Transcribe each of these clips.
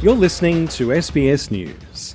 You're listening to SBS News.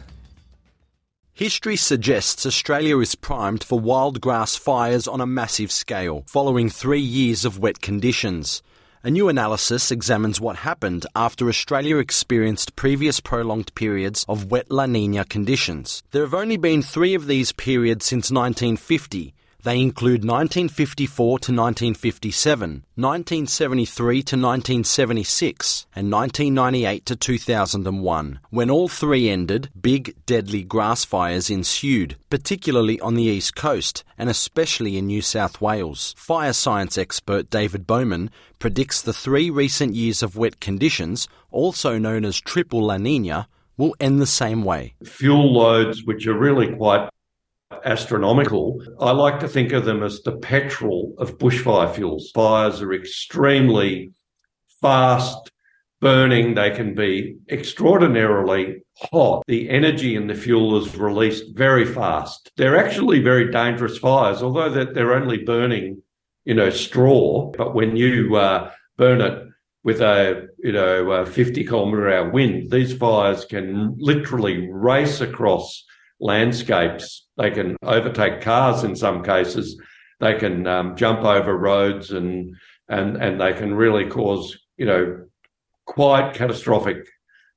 History suggests Australia is primed for wild grass fires on a massive scale, following three years of wet conditions. A new analysis examines what happened after Australia experienced previous prolonged periods of wet La Nina conditions. There have only been three of these periods since 1950, they include 1954 to 1957, 1973 to 1976, and 1998 to 2001. When all three ended, big, deadly grass fires ensued, particularly on the east coast and especially in New South Wales. Fire science expert David Bowman predicts the three recent years of wet conditions, also known as triple La Nina, will end the same way. Fuel loads, which are really quite astronomical. I like to think of them as the petrol of bushfire fuels. Fires are extremely fast burning, they can be extraordinarily hot. The energy in the fuel is released very fast. They're actually very dangerous fires, although they're only burning, you know, straw. But when you uh, burn it with a you know a 50 kilometre hour wind, these fires can literally race across landscapes. They can overtake cars in some cases. They can um, jump over roads and and and they can really cause you know quite catastrophic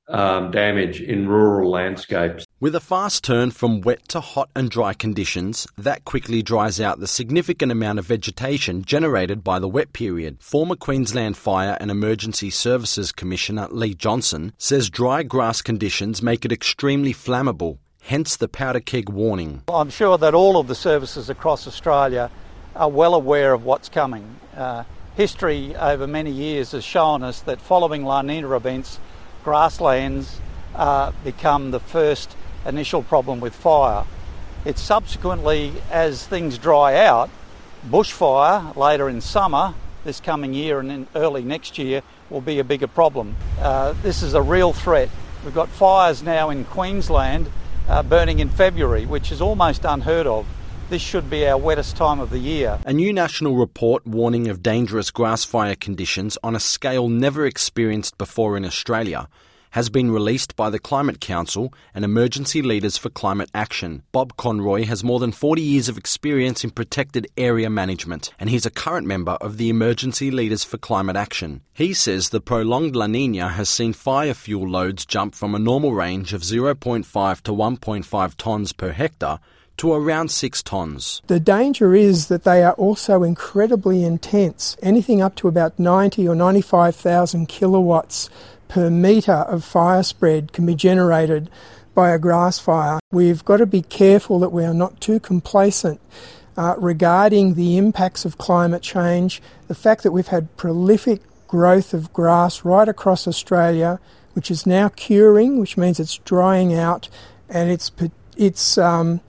um, damage in rural landscapes. With a fast turn from wet to hot and dry conditions, that quickly dries out the significant amount of vegetation generated by the wet period. Former Queensland Fire and Emergency Services Commissioner Lee Johnson says dry grass conditions make it extremely flammable hence the powder keg warning. I'm sure that all of the services across Australia are well aware of what's coming. Uh, history over many years has shown us that following La Nina events, grasslands uh, become the first initial problem with fire. It's subsequently, as things dry out, bushfire later in summer, this coming year and in early next year, will be a bigger problem. Uh, this is a real threat. We've got fires now in Queensland uh, burning in February, which is almost unheard of. This should be our wettest time of the year. A new national report warning of dangerous grass fire conditions on a scale never experienced before in Australia has been released by the Climate Council and Emergency Leaders for Climate Action. Bob Conroy has more than 40 years of experience in protected area management, and he's a current member of the Emergency Leaders for Climate Action. He says the prolonged La Nina has seen fire fuel loads jump from a normal range of 0.5 to 1.5 tonnes per hectare to around six tonnes. The danger is that they are also incredibly intense, anything up to about 90 or 95,000 kilowatts per metre of fire spread can be generated by a grass fire. We've got to be careful that we are not too complacent uh, regarding the impacts of climate change, the fact that we've had prolific growth of grass right across Australia, which is now curing, which means it's drying out, and it's it's um,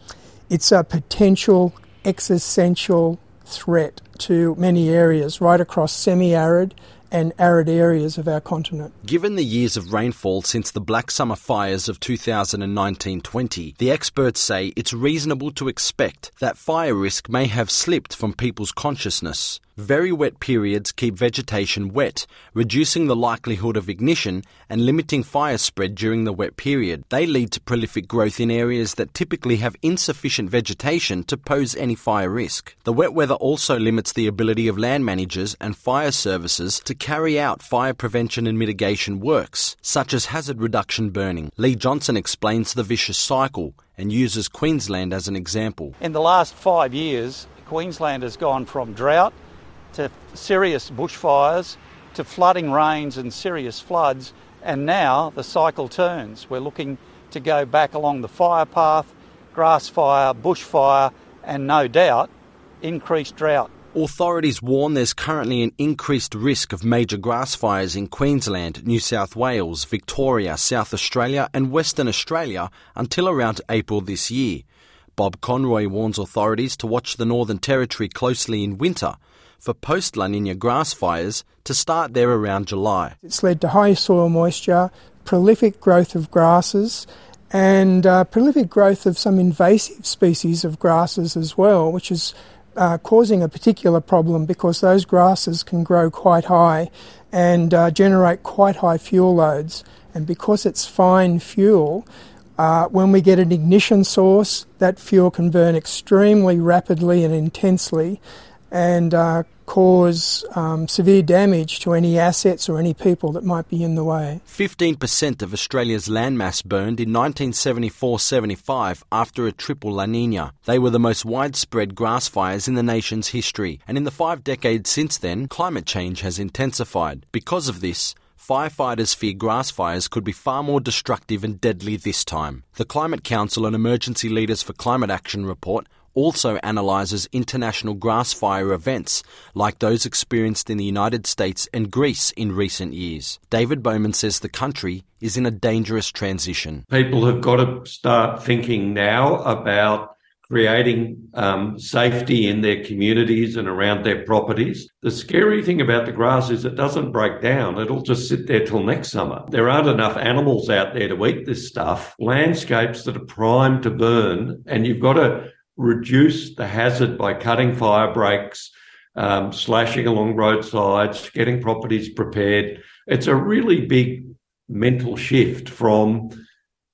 it's a potential existential threat to many areas right across semi-arid and arid areas of our continent. Given the years of rainfall since the Black Summer fires of 2019 20, the experts say it's reasonable to expect that fire risk may have slipped from people's consciousness. Very wet periods keep vegetation wet, reducing the likelihood of ignition and limiting fire spread during the wet period. They lead to prolific growth in areas that typically have insufficient vegetation to pose any fire risk. The wet weather also limits the ability of land managers and fire services to carry out fire prevention and mitigation works, such as hazard reduction burning. Lee Johnson explains the vicious cycle and uses Queensland as an example. In the last five years, Queensland has gone from drought to serious bushfires, to flooding rains and serious floods, and now the cycle turns. We're looking to go back along the fire path, grass fire, bushfire, and no doubt increased drought. Authorities warn there's currently an increased risk of major grass fires in Queensland, New South Wales, Victoria, South Australia, and Western Australia until around April this year. Bob Conroy warns authorities to watch the Northern Territory closely in winter for post La Nina grass fires to start there around July. It's led to high soil moisture, prolific growth of grasses, and uh, prolific growth of some invasive species of grasses as well, which is uh, causing a particular problem because those grasses can grow quite high and uh, generate quite high fuel loads. And because it's fine fuel, uh, when we get an ignition source, that fuel can burn extremely rapidly and intensely and uh, cause um, severe damage to any assets or any people that might be in the way. 15% of Australia's landmass burned in 1974 75 after a triple La Nina. They were the most widespread grass fires in the nation's history, and in the five decades since then, climate change has intensified. Because of this, firefighters fear grass fires could be far more destructive and deadly this time. The Climate Council and Emergency Leaders for Climate Action report also analyses international grass fire events like those experienced in the United States and Greece in recent years. David Bowman says the country is in a dangerous transition. People have got to start thinking now about creating um, safety in their communities and around their properties. The scary thing about the grass is it doesn't break down. It'll just sit there till next summer. There aren't enough animals out there to eat this stuff. Landscapes that are primed to burn, and you've got to reduce the hazard by cutting fire breaks, um, slashing along roadsides, getting properties prepared. It's a really big mental shift from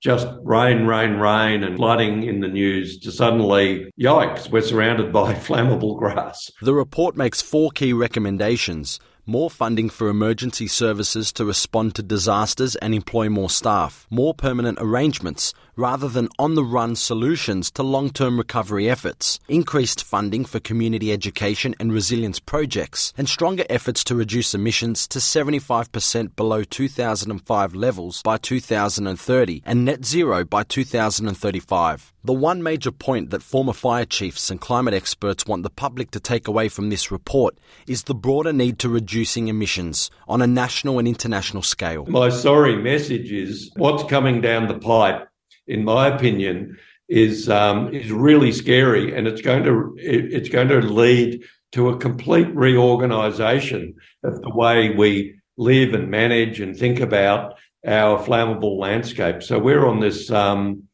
just rain, rain, rain and flooding in the news to suddenly, yikes, we're surrounded by flammable grass. The report makes four key recommendations more funding for emergency services to respond to disasters and employ more staff, more permanent arrangements rather than on the run solutions to long term recovery efforts, increased funding for community education and resilience projects, and stronger efforts to reduce emissions to 75% below 2005 levels by 2030 and net zero by 2035. The one major point that former fire chiefs and climate experts want the public to take away from this report is the broader need to reducing emissions on a national and international scale. My sorry message is what's coming down the pipe, in my opinion, is um, is really scary, and it's going to it's going to lead to a complete reorganisation of the way we live and manage and think about our flammable landscape. So we're on this. Um,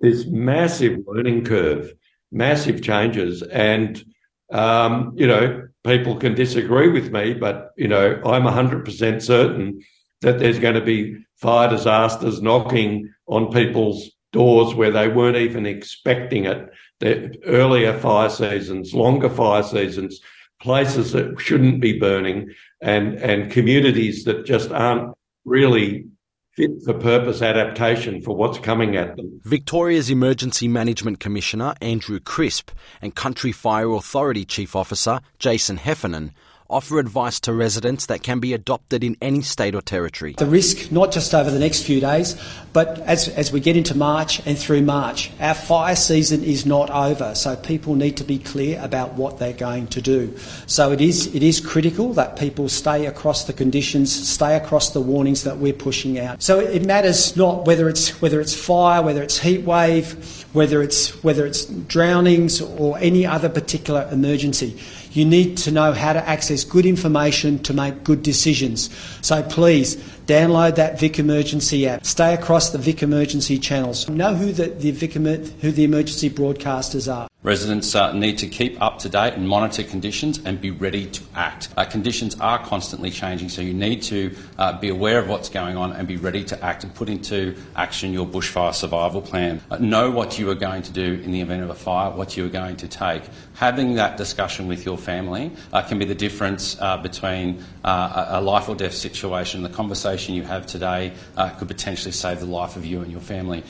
this massive learning curve, massive changes. And, um, you know, people can disagree with me, but, you know, I'm 100% certain that there's going to be fire disasters knocking on people's doors where they weren't even expecting it. The earlier fire seasons, longer fire seasons, places that shouldn't be burning, and and communities that just aren't really fit for purpose adaptation for what's coming at them. Victoria's Emergency Management Commissioner Andrew Crisp and Country Fire Authority Chief Officer Jason Heffernan offer advice to residents that can be adopted in any state or territory. The risk, not just over the next few days, but as, as we get into March and through March, our fire season is not over, so people need to be clear about what they're going to do. So it is, it is critical that people stay across the conditions, stay across the warnings that we're pushing out. So it matters not whether it's, whether it's fire, whether it's heat wave, whether it's, whether it's drownings or any other particular emergency. You need to know how to access good information to make good decisions. So please download that Vic Emergency app. Stay across the Vic Emergency channels. Know who the, the Vic, who the emergency broadcasters are. Residents uh, need to keep up to date and monitor conditions and be ready to act. Uh, conditions are constantly changing, so you need to uh, be aware of what's going on and be ready to act and put into action your bushfire survival plan. Uh, know what you are going to do in the event of a fire, what you are going to take. Having that discussion with your family uh, can be the difference uh, between a life or death situation. The conversation you have today could potentially save the life of you and your family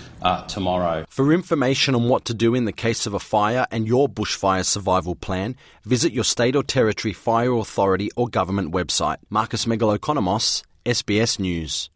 tomorrow. For information on what to do in the case of a fire, fire and your bushfire survival plan, visit your state or territory fire authority or government website. Marcus Megalokonomos, SBS News.